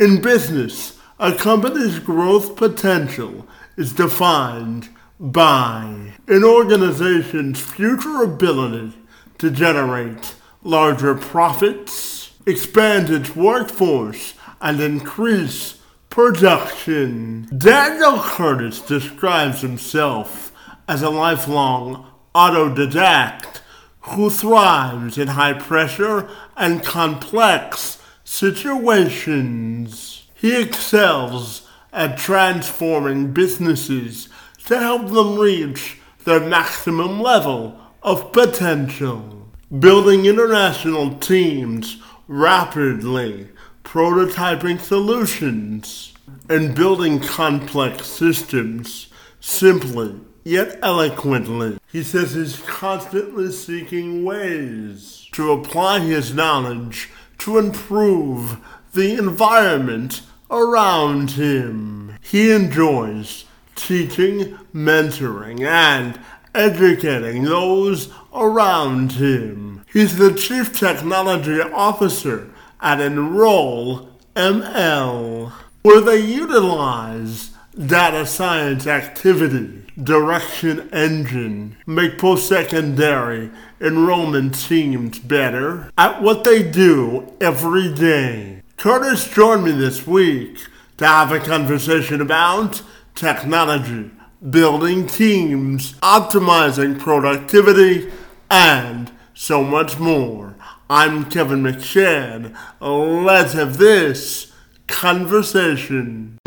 In business, a company's growth potential is defined by an organization's future ability to generate larger profits, expand its workforce, and increase production. Daniel Curtis describes himself as a lifelong autodidact who thrives in high pressure and complex situations. He excels at transforming businesses to help them reach their maximum level of potential. Building international teams rapidly, prototyping solutions, and building complex systems simply yet eloquently. He says he's constantly seeking ways to apply his knowledge to improve the environment around him. He enjoys teaching, mentoring, and educating those around him. He's the Chief Technology Officer at Enroll ML, where they utilize data science activity, direction engine, make post-secondary enrollment teams better at what they do every day. Curtis joined me this week to have a conversation about technology, building teams, optimizing productivity, and so much more. I'm Kevin McShane. Let's have this conversation.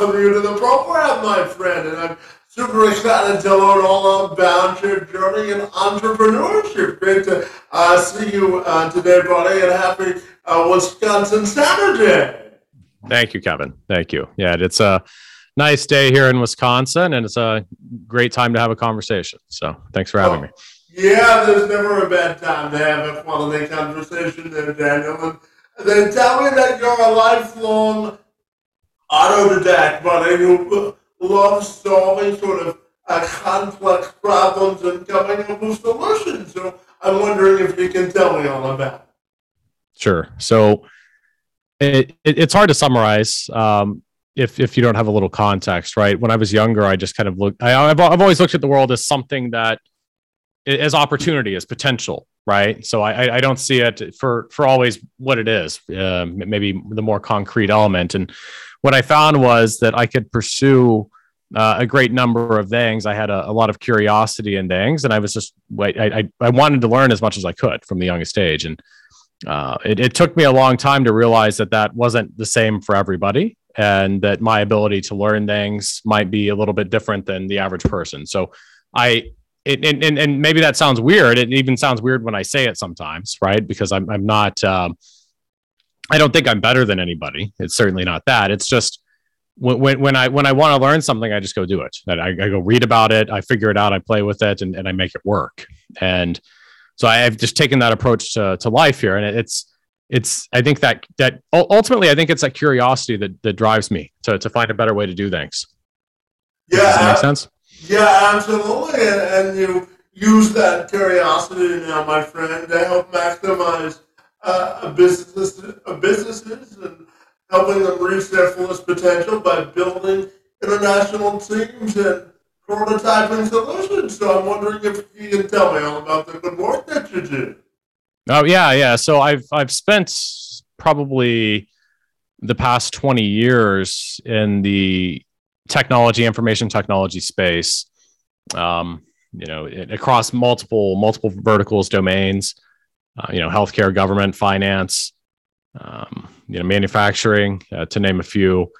Welcome you to the program, my friend. And I'm super excited to learn all about your journey in entrepreneurship. Great to uh, see you uh, today, buddy, and happy uh, Wisconsin Saturday. Thank you, Kevin. Thank you. Yeah, it's a nice day here in Wisconsin, and it's a great time to have a conversation. So thanks for having Oh. me. Yeah, there's never a bad time to have a quality conversation there, Daniel. And then tell me that you're a lifelong autodidact, buddy, who loves solving sort of uh, complex problems and coming up with solutions. So I'm wondering if you can tell me all about. Sure. So it, it it's hard to summarize um, if if you don't have a little context, right? When I was younger, I just kind of looked. I, I've I've always looked at the world as something that as opportunity, as potential, right? So I I- I don't see it for for always what it is. Uh, maybe the more concrete element. And what I found was that I could pursue uh, a great number of things. I had a, a lot of curiosity in things, and I was just I, I I wanted to learn as much as I could from the youngest age. And uh, it, it took me a long time to realize that that wasn't the same for everybody, and that my ability to learn things might be a little bit different than the average person. So I. It, and, and, and maybe that sounds weird. It even sounds weird when I say it sometimes, right? Because I'm, I'm not, um, I don't think I'm better than anybody. It's certainly not that. It's just when, when, when I when I want to learn something, I just go do it. I, I go read about it, I figure it out, I play with it, and, and I make it work. And so I have just taken that approach to, to life here, and it's it's I think that that ultimately I think it's that curiosity that that drives me to to find a better way to do things. Does that Yeah, make sense? yeah, absolutely. And, and you use that curiosity now, my friend, to help maximize uh, businesses, businesses and helping them reach their fullest potential by building international teams and prototyping solutions. So I'm wondering if you can tell me all about the good work that you do. Oh yeah, yeah. So I've I've spent probably the past 20 years in the technology, information technology space. Um, you know, across multiple multiple verticals, domains. Uh, you know, healthcare, government, finance. Um, you know, manufacturing, uh, to name a few.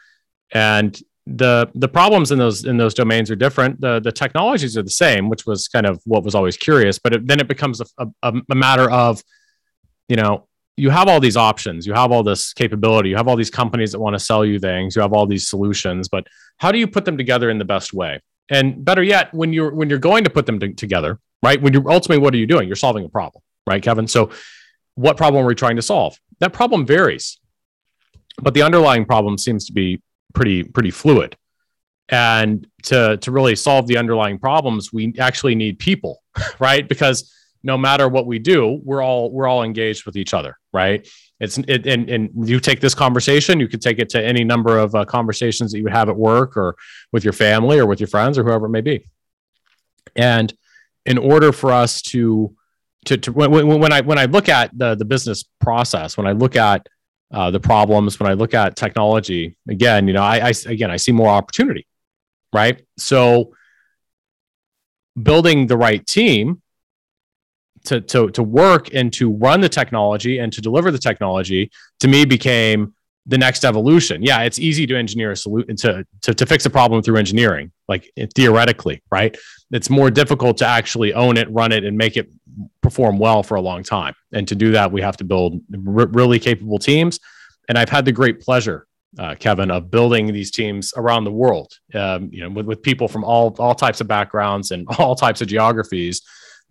And the the problems in those in those domains are different. The the technologies are the same, which was kind of what was always curious. But it, then it becomes a, a, a matter of, you know, you have all these options, you have all this capability, you have all these companies that want to sell you things, you have all these solutions, but how do you put them together in the best way? And better yet, when you're when you're going to put them to, together, right? When you're ultimately, what are you doing? You're solving a problem, right, Kevin? So, what problem are we trying to solve? That problem varies, but the underlying problem seems to be pretty pretty fluid. And to to really solve the underlying problems, we actually need people, right? Because no matter what we do, we're all we're all engaged with each other, right? It's it, and and you take this conversation, you could take it to any number of uh, conversations that you would have at work or with your family or with your friends or whoever it may be. And in order for us to to, to when, when I when I look at the the business process, when I look at uh, the problems, when I look at technology, again, you know, I, I again I see more opportunity, right? So building the right team to to to work and to run the technology and to deliver the technology to me became the next evolution. Yeah, it's easy to engineer a solution to, to to fix a problem through engineering, like theoretically, right? It's more difficult to actually own it, run it, and make it perform well for a long time. And to do that, we have to build r- really capable teams. And I've had the great pleasure, uh, Kevin, of building these teams around the world. Um, you know, with, with people from all all types of backgrounds and all types of geographies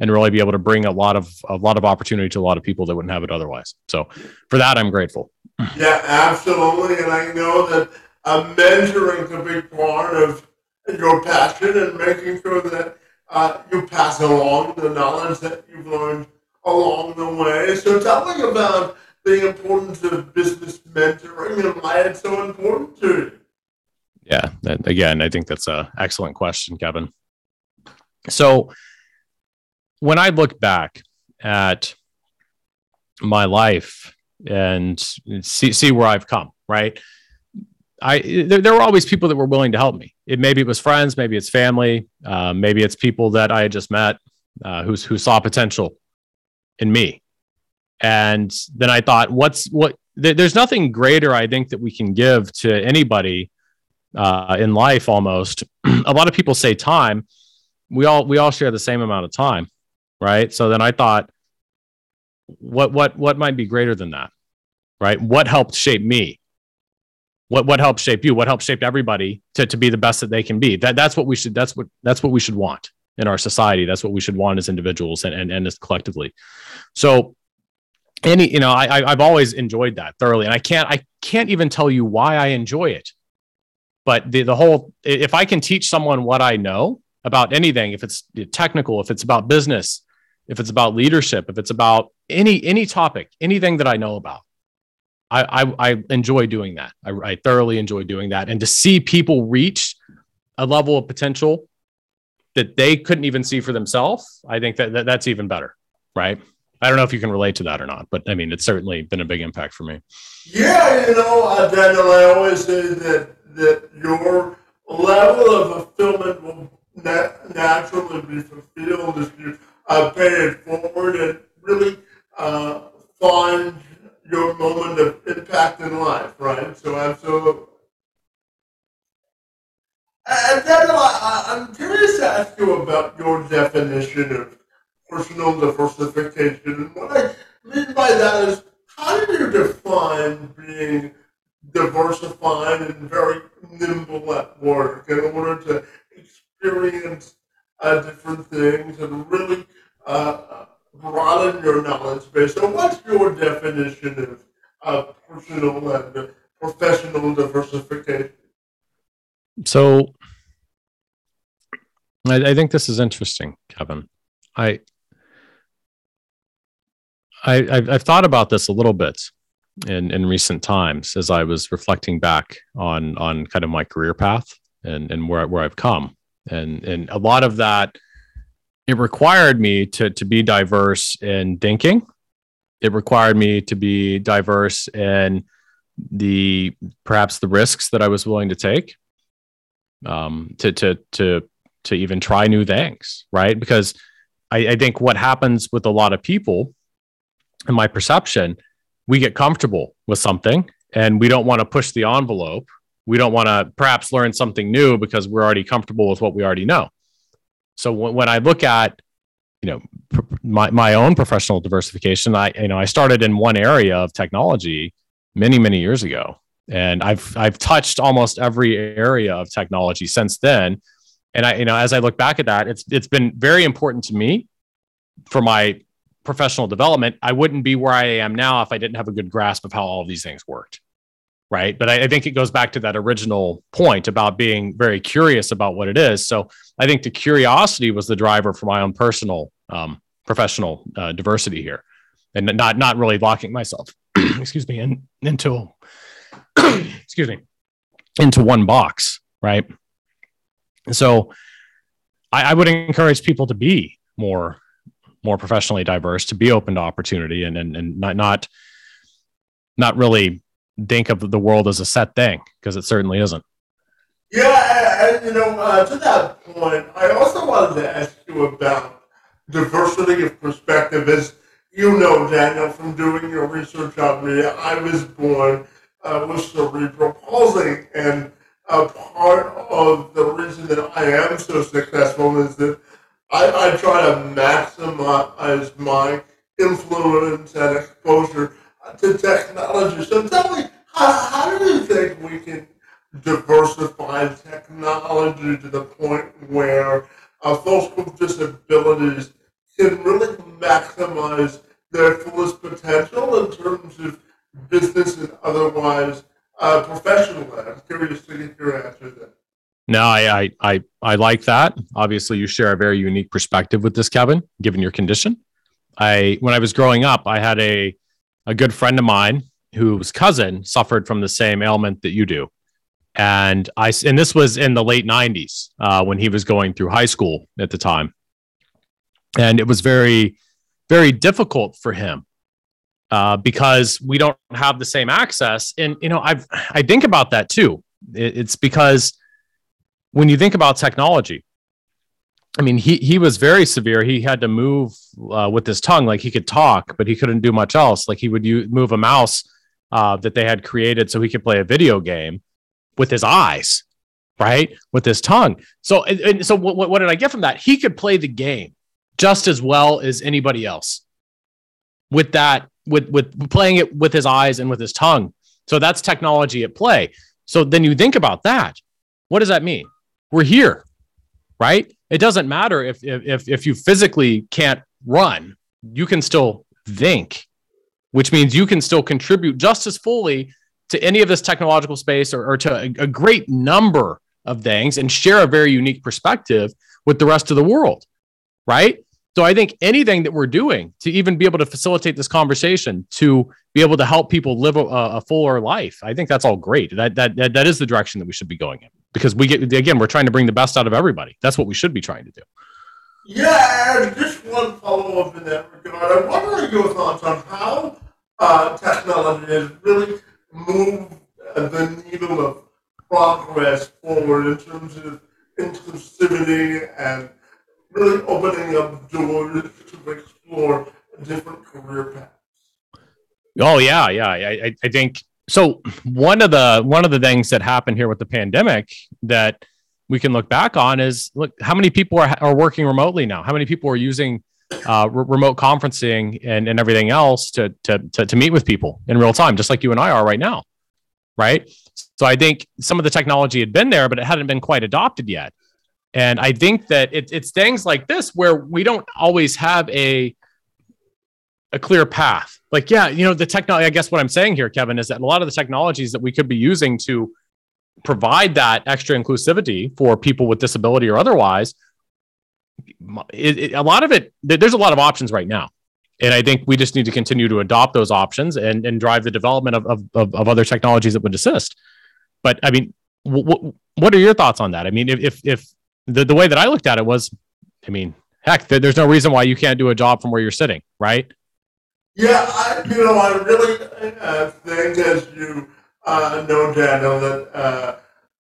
and really be able to bring a lot of a lot of opportunity to a lot of people that wouldn't have it otherwise. So for that, I'm grateful. Yeah, absolutely, and I know that uh, mentoring is a big part of your passion and making sure that uh, you pass along the knowledge that you've learned along the way. So tell me about the importance of business mentoring and why it's so important to you. Yeah, that, again, I think that's an excellent question, Kevin. So when I look back at my life and see see where I've come, right? I there, there were always people that were willing to help me. It maybe it was friends, maybe it's family, uh, maybe it's people that I had just met uh, who who saw potential in me, and then I thought, what's what? there's nothing greater I think that we can give to anybody uh, in life. Almost, a lot of people say time. We all we all share the same amount of time right? So then I thought, what what what might be greater than that, right? What helped shape me? What what helped shape you? What helped shape everybody to, to be the best that they can be? That that's what we should that's what that's what we should want in our society. That's what we should want as individuals and and, and as collectively. So any you know I I've always enjoyed that thoroughly, and I can't I can't even tell you why I enjoy it. But the the whole if I can teach someone what I know about anything, if it's technical, if it's about business, if it's about leadership, if it's about any any topic, anything that I know about. I I, I enjoy doing that. I, I thoroughly enjoy doing that, and to see people reach a level of potential that they couldn't even see for themselves, I think that, that that's even better, right? I don't know if you can relate to that or not, but I mean, it's certainly been a big impact for me. Yeah, you know, Daniel, I always say that that your level of fulfillment will naturally be fulfilled if you uh, pay it forward and really uh, find your moment of impact in life, right? So absolutely. And then I, I'm curious to ask you about your definition of personal diversification. And what I mean by that is, how do you define being diversified and very nimble at work in order to experience uh, different things and really uh, broaden your knowledge base. So, what's your definition of personal and professional diversification? So, I, I think this is interesting, Kevin. I, I I've, I've thought about this a little bit in in recent times as I was reflecting back on on kind of my career path and and where where I've come, and and a lot of that it required me to to be diverse in thinking. It required me to be diverse in the perhaps the risks that I was willing to take. Um, to to to to even try new things, right? Because I, I think what happens with a lot of people, in my perception, we get comfortable with something and we don't want to push the envelope we don't want to perhaps learn something new because we're already comfortable with what we already know. So when, when I look at, you know, pr- my, my own professional diversification, I, you know, I started in one area of technology many, many years ago. And I've, I've touched almost every area of technology since then. And I, you know, as I look back at that, it's, it's been very important to me for my professional development. I wouldn't be where I am now if I didn't have a good grasp of how all of these things worked right? But I, I, think it goes back to that original point about being very curious about what it is. So I think the curiosity was the driver for my own personal um, professional uh, diversity here, and not not really locking myself, excuse me, in, into excuse me, into one box, right? So I, I would encourage people to be more more professionally diverse, to be open to opportunity, and and, and not not not really think of the world as a set thing because it certainly isn't. Yeah, and you know, uh, to that point, I also wanted to ask you about diversity of perspective. As you know, Daniel, from doing your research on me, I was born uh, with cerebral palsy, and a part of the reason that I am so successful is that I, I try to maximize my influence and exposure to technology. So tell me, how, how do you think we can diversify technology to the point where uh, folks with disabilities can really maximize their fullest potential in terms of business and otherwise uh, professional? I'm curious to get your answer there. No, I, I, I I like that. Obviously, you share a very unique perspective with this, Kevin, given your condition. I when I was growing up, I had a a good friend of mine whose cousin suffered from the same ailment that you do. And I and this was in the late 90s uh, when he was going through high school at the time. And it was very, very difficult for him uh, because we don't have the same access. And you know, I've I think about that too. It, it's because when you think about technology, I mean, he he was very severe. He had to move uh, with his tongue, like he could talk, but he couldn't do much else. Like he would move a mouse uh, that they had created so he could play a video game with his eyes, right, with his tongue. So, and, and so what, what did I get from that? He could play the game just as well as anybody else with that, with with playing it with his eyes and with his tongue. So that's technology at play. So then you think about that. What does that mean? We're here right? It doesn't matter if if if you physically can't run, you can still think, which means you can still contribute just as fully to any of this technological space or, or to a, a great number of things and share a very unique perspective with the rest of the world, right? So I think anything that we're doing to even be able to facilitate this conversation, to be able to help people live a, a fuller life, I think that's all great. That, that that that is the direction that we should be going in because we get again we're trying to bring the best out of everybody. That's what we should be trying to do. Yeah just one follow-up in that regard. I'm wondering your thoughts on how uh, technology has really moved the needle of progress forward in terms of inclusivity and really opening up doors to explore different career paths. Oh yeah yeah. I, I think so one of the one of the things that happened here with the pandemic that we can look back on is look how many people are, are working remotely now? How many people are using uh, re- remote conferencing and, and everything else to, to, to, to meet with people in real time just like you and i are right now right? So i think some of the technology had been there but it hadn't been quite adopted yet. And i think that it, it's things like this where we don't always have a a clear path. Like, yeah, you know, the technology, I guess what I'm saying here, Kevin, is that a lot of the technologies that we could be using to provide that extra inclusivity for people with disability or otherwise, it, it, a lot of it, there's a lot of options right now. And I think we just need to continue to adopt those options and, and drive the development of, of, of other technologies that would assist. But I mean, what, what are your thoughts on that? I mean, if, if, if the, the way that I looked at it was, I mean, heck, there's no reason why you can't do a job from where you're sitting, right? Yeah, I, you know, I really uh, think, as you uh, know, Daniel, that uh,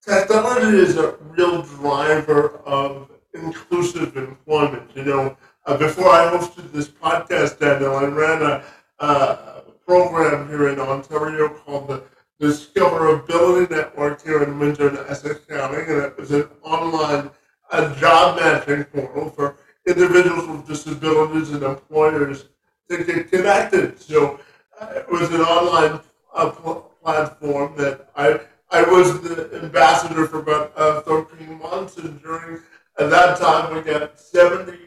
technology is a real driver of inclusive employment. You know, uh, before I hosted this podcast, Daniel, I ran a, uh, program here in Ontario called the Discoverability Network here in Windsor and Essex County, and it was an online uh, job matching portal for individuals with disabilities and employers to get connected. So uh, it was an online uh, pl- platform that I I was the ambassador for about uh, 13 months, and during at that time we got 70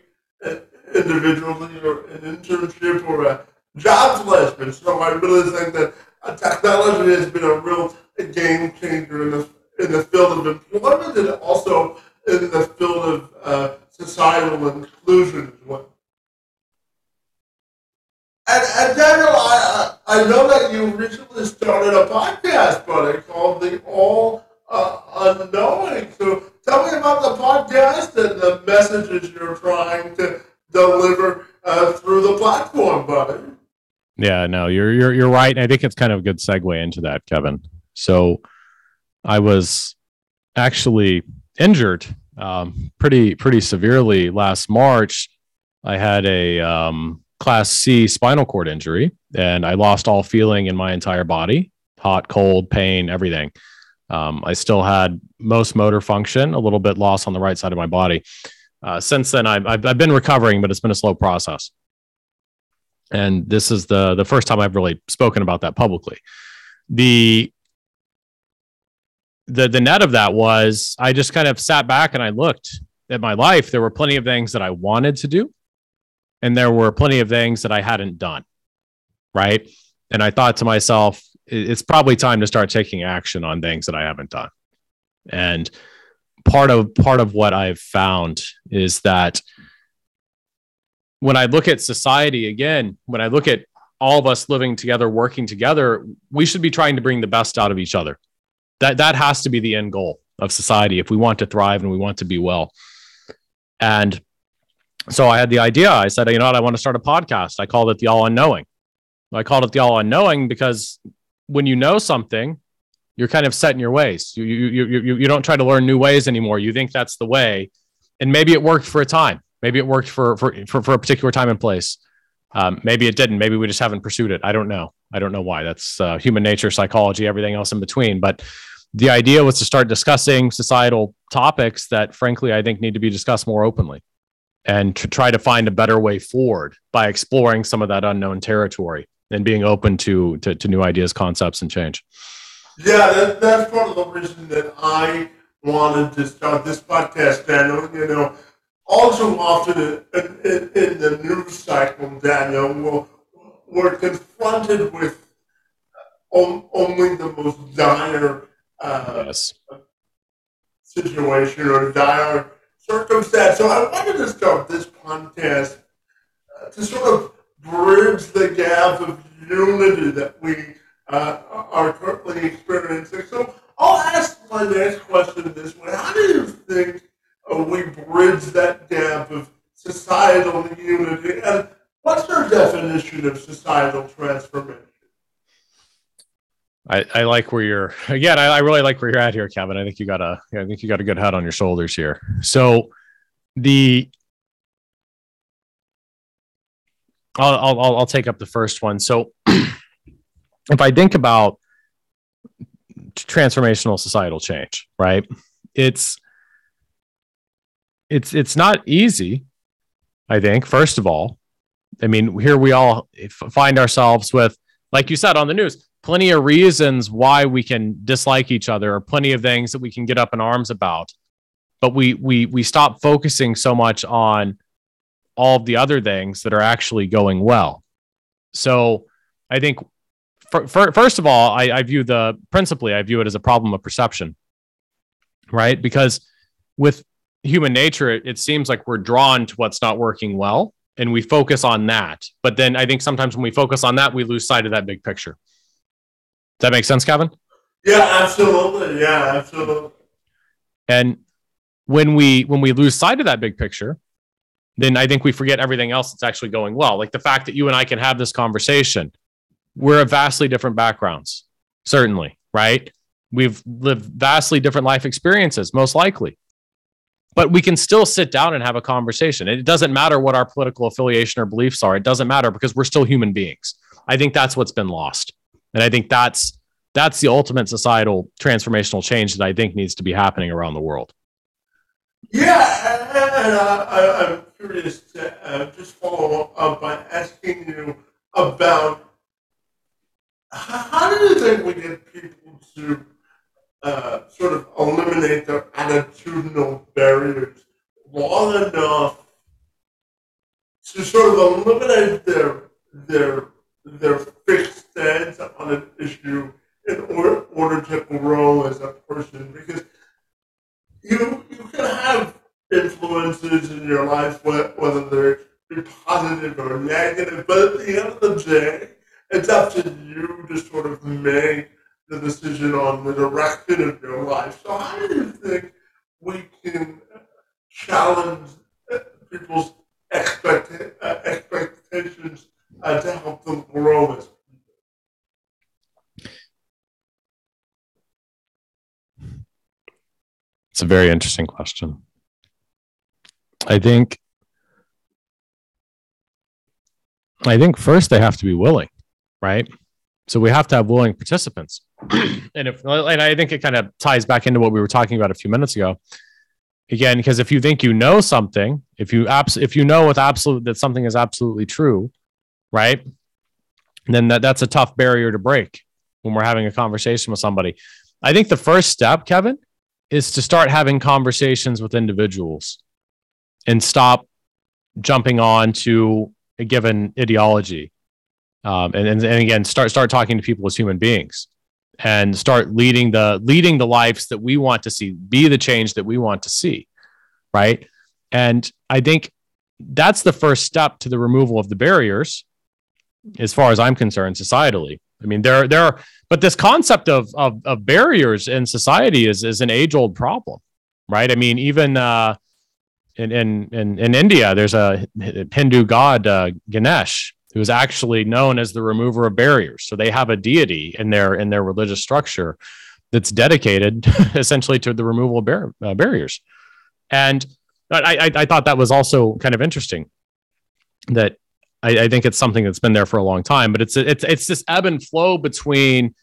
uh, individuals either an internship or a job placement. So I really think that uh, technology has been a real game changer in the in the field of employment and also in the field of uh, societal inclusion as well. And, and Daniel, I, I know that you recently started a podcast, buddy, called The All uh, Unknowing. So tell me about the podcast and the messages you're trying to deliver uh, through the platform, buddy. Yeah, no, you're you're you're right. I think it's kind of a good segue into that, Kevin. So I was actually injured um, pretty pretty severely last March. I had a um, class C spinal cord injury, and I lost all feeling in my entire body, hot, cold, pain, everything. Um, I still had most motor function, a little bit lost on the right side of my body. Uh, since then, I've, I've been recovering, but it's been a slow process. And this is the the first time I've really spoken about that publicly. The the the net of that was I just kind of sat back and I looked at my life. There were plenty of things that I wanted to do, and there were plenty of things that I hadn't done. Right. And I thought to myself, it's probably time to start taking action on things that I haven't done. And part of part of what I've found is that when I look at society again, when I look at all of us living together, working together, we should be trying to bring the best out of each other that that has to be the end goal of society if we want to thrive and we want to be well and so i had the idea. I said you know what? I want to start a podcast. I called it the all unknowing. I called it the all unknowing because when you know something you're kind of set in your ways. You, you, you, you, you don't try to learn new ways anymore. You think that's the way. And maybe it worked for a time. Maybe it worked for for, for, for a particular time and place. Um, maybe it didn't. Maybe we just haven't pursued it. I don't know. I don't know why. That's uh, human nature psychology everything else in between. But the idea was to start discussing societal topics that, frankly, I think need to be discussed more openly and to try to find a better way forward by exploring some of that unknown territory and being open to, to, to new ideas, concepts, and change. Yeah, that, that's part of the reason that I wanted to start this podcast, Daniel. You know, also often in, in, in the news cycle, Daniel, we'll, we're confronted with only the most dire uh, yes. situation or dire circumstance. So I wanted to start this podcast uh, to sort of bridge the gap of unity that we uh, are currently experiencing. So I'll ask my next question this way. How do you think uh, we bridge that gap of societal unity? And what's your definition of societal? I, I like where you're again. I, I really like where you're at here, Kevin. I think you got a I think you got a good head on your shoulders here. So the I'll I'll I'll take up the first one. So if I think about transformational societal change, right? It's it's it's not easy. I think first of all, I mean here we all find ourselves with, like you said on the news, plenty of reasons why we can dislike each other or plenty of things that we can get up in arms about. But we we we stop focusing so much on all of the other things that are actually going well. So i think for, for, first of all I, I view the principally i view it as a problem of perception right? Because with human nature it, it seems like we're drawn to what's not working well and we focus on that. But then i think sometimes when we focus on that we lose sight of that big picture does that make sense, Kevin? Yeah, absolutely. Yeah, absolutely. And when we when we lose sight of that big picture, then I think we forget everything else that's actually going well. Like the fact that you and I can have this conversation. We're of vastly different backgrounds, certainly, right? We've lived vastly different life experiences, most likely. But we can still sit down and have a conversation. It doesn't matter what our political affiliation or beliefs are. It doesn't matter because we're still human beings. I think that's what's been lost. And I think that's that's the ultimate societal transformational change that I think needs to be happening around the world. Yeah, and I, am curious to uh, just follow up by asking you about how do you think we get people to uh, sort of eliminate their attitudinal barriers long enough to sort of eliminate their their their fixed stance on an issue in order, order to grow as a person because you you can have influences in your life whether they're positive or negative but at the end of the day it's up to you to sort of make the decision on the direction of your life. So how do you think we can challenge people's expect, uh, expectations uh, to help them grow as It's a very interesting question. I think I think first they have to be willing, right? So we have to have willing participants. and if and I think it kind of ties back into what we were talking about a few minutes ago. Again, because if you think you know something, if you abs- if you know with absolute that something is absolutely true, right? Then that, that's a tough barrier to break when we're having a conversation with somebody. I think the first step, Kevin, is to start having conversations with individuals and stop jumping on to a given ideology. Um, and, and, and again, start start talking to people as human beings and start leading the leading the lives that we want to see, be the change that we want to see. Right. And I think that's the first step to the removal of the barriers, as far as I'm concerned, societally. I mean, there, there are, but this concept of, of, of barriers in society is, is an age old problem, right? I mean, even uh, in, in, in, in India, there's a Hindu god, uh, Ganesh, who is actually known as the remover of barriers. So they have a deity in their, in their religious structure that's dedicated essentially to the removal of bar- uh, barriers. And I, I, I thought that was also kind of interesting that I, I, think it's something that's been there for a long time, but it's it's it's this ebb and flow between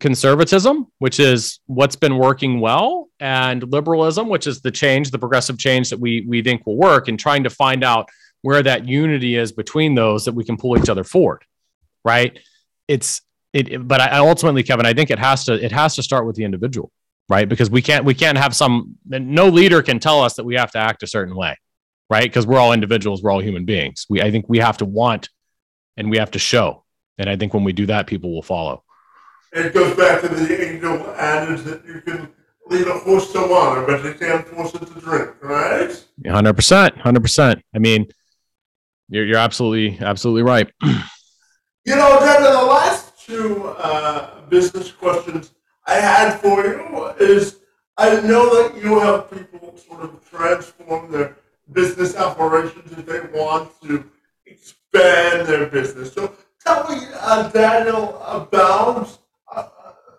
conservatism, which is what's been working well, and liberalism, which is the change, the progressive change that we we think will work, and trying to find out where that unity is between those that we can pull each other forward. Right? It's it, but I ultimately, Kevin, I think it has to it has to start with the individual, right? Because we can't we can't have some no leader can tell us that we have to act a certain way right? Because we're all individuals, we're all human beings. We, I think we have to want and we have to show. And I think when we do that, people will follow. It goes back to the angel adage that you can lead a horse to water, but you can't force it to drink, right? 100%. 100%. I mean, you're, you're absolutely, absolutely right. you know, Devin, the last two uh, business questions I had for you is I know that you have people sort of transform their business operations if they want to expand their business. So tell me, uh, Daniel, about uh,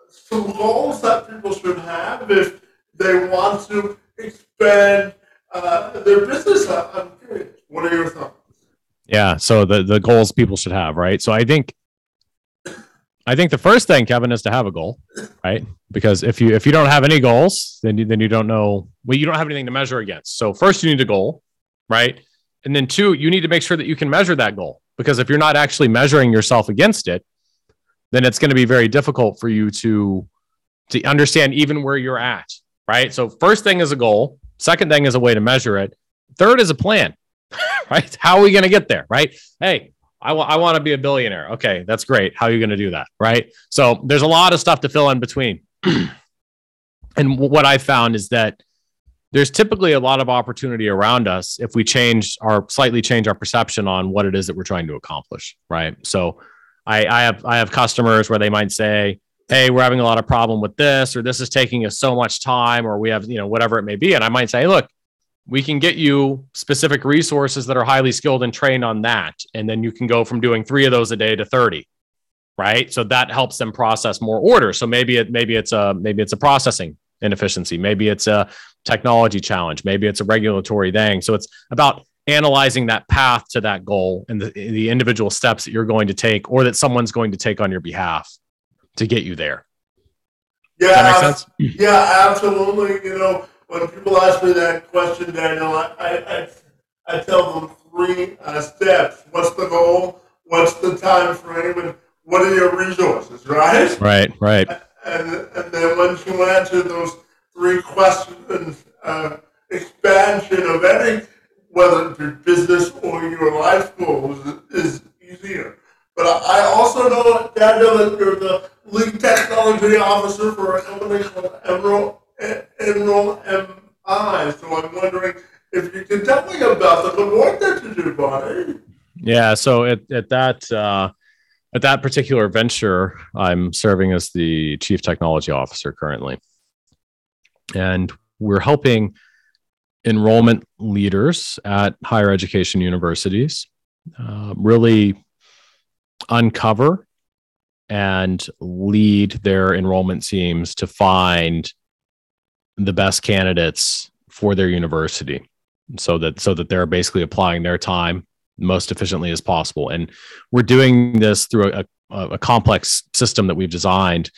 some goals that people should have if they want to expand uh, their business. I'm curious. What are your thoughts? Yeah. So the the goals people should have, right? So I think I think the first thing, Kevin, is to have a goal, right? Because if you if you don't have any goals, then you, then you don't know. Well, you don't have anything to measure against. So first, you need a goal, right? And then two, you need to make sure that you can measure that goal because if you're not actually measuring yourself against it, then it's going to be very difficult for you to to understand even where you're at, right? So first thing is a goal. Second thing is a way to measure it. Third is a plan, right? How are we going to get there, right? Hey, I, w- I want to be a billionaire. Okay, that's great. How are you going to do that? Right. So there's a lot of stuff to fill in between. and what I found is that there's typically a lot of opportunity around us if we change our slightly change our perception on what it is that we're trying to accomplish. Right. So I, I have I have customers where they might say, Hey, we're having a lot of problem with this, or this is taking us so much time, or we have, you know, whatever it may be. And I might say, look, we can get you specific resources that are highly skilled and trained on that. And then you can go from doing three of those a day to 30. Right. So that helps them process more orders. So maybe it maybe it's a maybe it's a processing inefficiency. Maybe it's a technology challenge. Maybe it's a regulatory thing. So it's about analyzing that path to that goal and the, the individual steps that you're going to take or that someone's going to take on your behalf to get you there. Yeah, Does that make sense? yeah, absolutely. You know, when people ask me that question, Daniel, I, I, I, I tell them three uh, steps. What's the goal? What's the time frame? And what are your resources, right? Right, right. And, and then once you answer those three questions, uh, expansion of any, whether it be business or your life goals, is easier. But I also know, Daniel, that you're the lead technology officer for a company called Emerald, Emerald MI. So I'm wondering if you can tell me about the good work that you do, buddy. Yeah. So at, at that uh, at that particular venture, I'm serving as the chief technology officer currently, and we're helping enrollment leaders at higher education universities uh, really uncover and lead their enrollment teams to find the best candidates for their university so that so that they're basically applying their time most efficiently as possible and we're doing this through a, a, a complex system that we've designed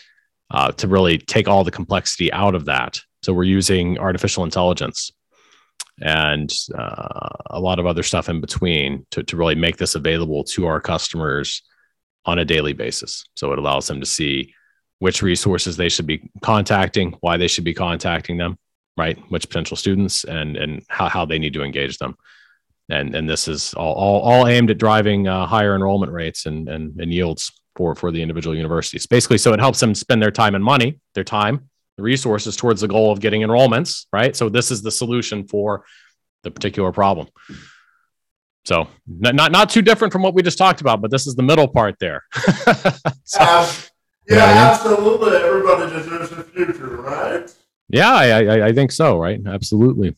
uh, to really take all the complexity out of that so we're using artificial intelligence and uh, a lot of other stuff in between to, to really make this available to our customers on a daily basis. So it allows them to see which resources they should be contacting, why they should be contacting them, right? Which potential students and and how, how they need to engage them. And and this is all all, all aimed at driving uh, higher enrollment rates and, and and yields for for the individual universities. Basically, so it helps them spend their time and money, their time, the resources towards the goal of getting enrollments, right? So this is the solution for the particular problem. So not, not not too different from what we just talked about, but this is the middle part there. So, yeah, Yeah. absolutely. Everybody deserves a future, right? yeah, I, I I think so, right? Absolutely.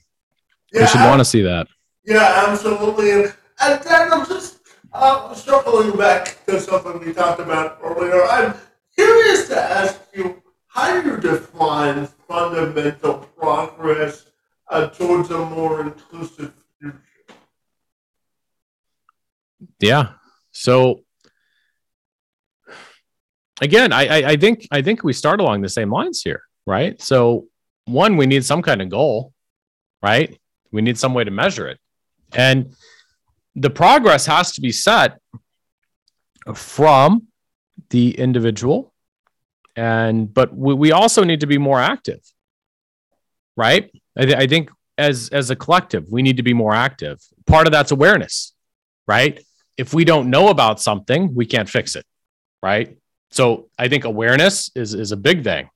Yeah, we should want to see that. Yeah, absolutely. And, and I'm just uh, circling back to something we talked about earlier. I'm curious to ask you how you define fundamental progress uh, towards a more inclusive future. Yeah. So again, I, I I think I think we start along the same lines here, right? So one, we need some kind of goal, right? We need some way to measure it. And the progress has to be set from the individual. And but we, we also need to be more active, right? I, th- I think as as a collective, we need to be more active. Part of that's awareness, right? If we don't know about something, we can't fix it, right? So I think awareness is is a big thing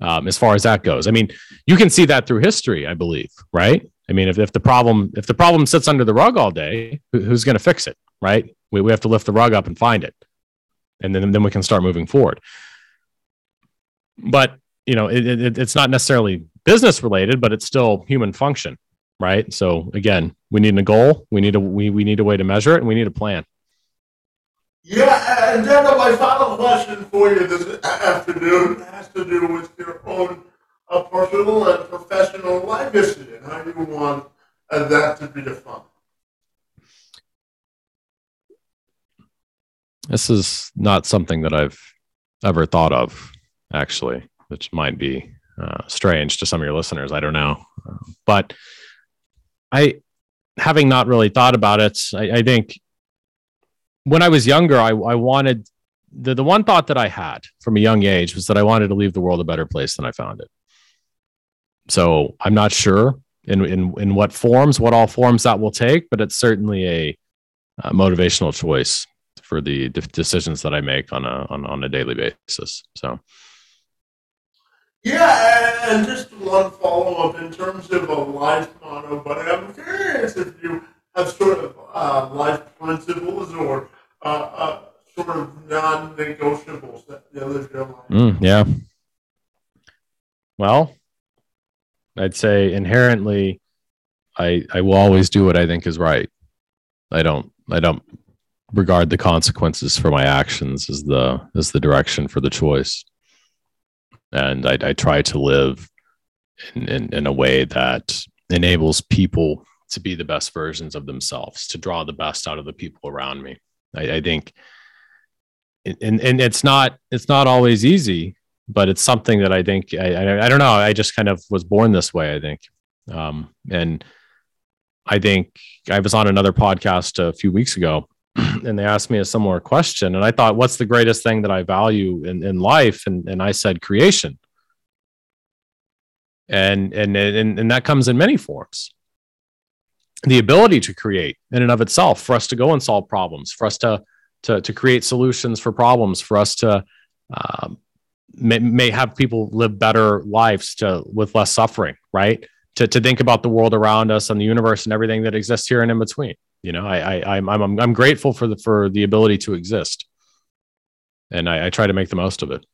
um, as far as that goes. I mean, you can see that through history, I believe, right? I mean, if, if the problem if the problem sits under the rug all day, who, who's going to fix it, right? We, we have to lift the rug up and find it, and then then we can start moving forward. But you know, it, it, it's not necessarily business related, but it's still human function, right? So again, we need a goal, we need a we, we need a way to measure it, and we need a plan. Yeah, and then my final question for you this afternoon has to do with your own uh, personal and professional legacy and how you want uh, that to be defined. This is not something that I've ever thought of, actually, which might be uh, strange to some of your listeners. I don't know, but I, having not really thought about it, I, I think when I was younger, I, I wanted the the one thought that I had from a young age was that I wanted to leave the world a better place than I found it. So I'm not sure in in in what forms, what all forms that will take, but it's certainly a, a motivational choice for the de- decisions that I make on a on, on a daily basis. So Yeah, and just one follow up in terms of a life motto, but I'm curious if you have sort of uh, life principles or uh, uh, sort of non negotiables that you live your life. mm, yeah. Well, I'd say inherently, I I will always do what I think is right. I don't I don't regard the consequences for my actions as the as the direction for the choice. And I, I try to live in, in, in a way that enables people to be the best versions of themselves, to draw the best out of the people around me. I, I think and, and it's not it's not always easy but it's something that I think I, I, I don't know. I just kind of was born this way. I think, um, and I think I was on another podcast a few weeks ago, and they asked me a similar question, and I thought, "What's the greatest thing that I value in, in life?" And and I said, "Creation." And and and and that comes in many forms. The ability to create in and of itself, for us to go and solve problems, for us to to to create solutions for problems, for us to um, may, may have people live better lives to with less suffering, right? To to think about the world around us and the universe and everything that exists here and in between. You know, I, I I'm I'm I'm grateful for the for the ability to exist, and I, I try to make the most of it.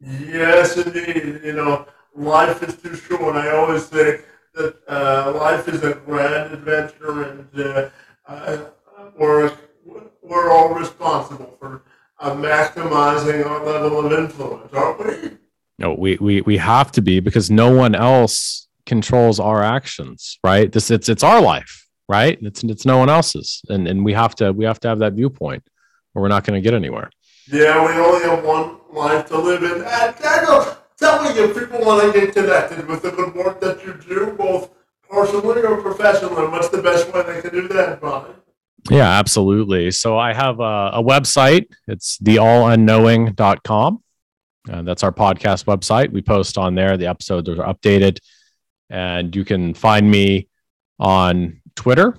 Yes, indeed. You know, life is too short. I always say that uh, life is a grand adventure, and uh, we're we're all responsible for uh, maximizing our level of influence, aren't we? No, we we we have to be because no one else controls our actions, right? This it's it's our life, right? It's it's no one else's, and and we have to we have to have that viewpoint, or we're not going to get anywhere. Yeah, we only have one life to live in. And Daniel, tell me if people want to get connected with the good work that you do, both personally or professionally. What's the best way they can do that, Bonnie? Yeah, absolutely. So I have a, a website. It's theallunknowing.com. Uh, that's our podcast website. We post on there. The episodes are updated. And you can find me on Twitter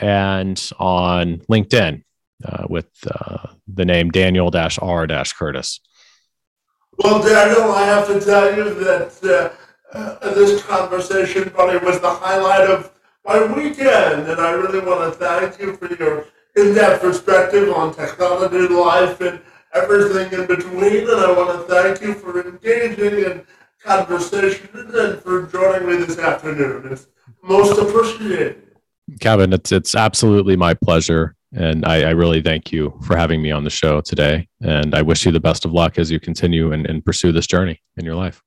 and on LinkedIn uh, with uh, the name Daniel R Curtis. Well, Daniel, I have to tell you that uh, uh, this conversation probably was the highlight of my weekend, and I really want to thank you for your in-depth perspective on technology, life, and everything in between. And I want to thank you for engaging in conversation and for joining me this afternoon. It's most appreciated. Kevin, it's it's absolutely my pleasure. And I, I, really thank you for having me on the show today. And I wish you the best of luck as you continue and, and pursue this journey in your life.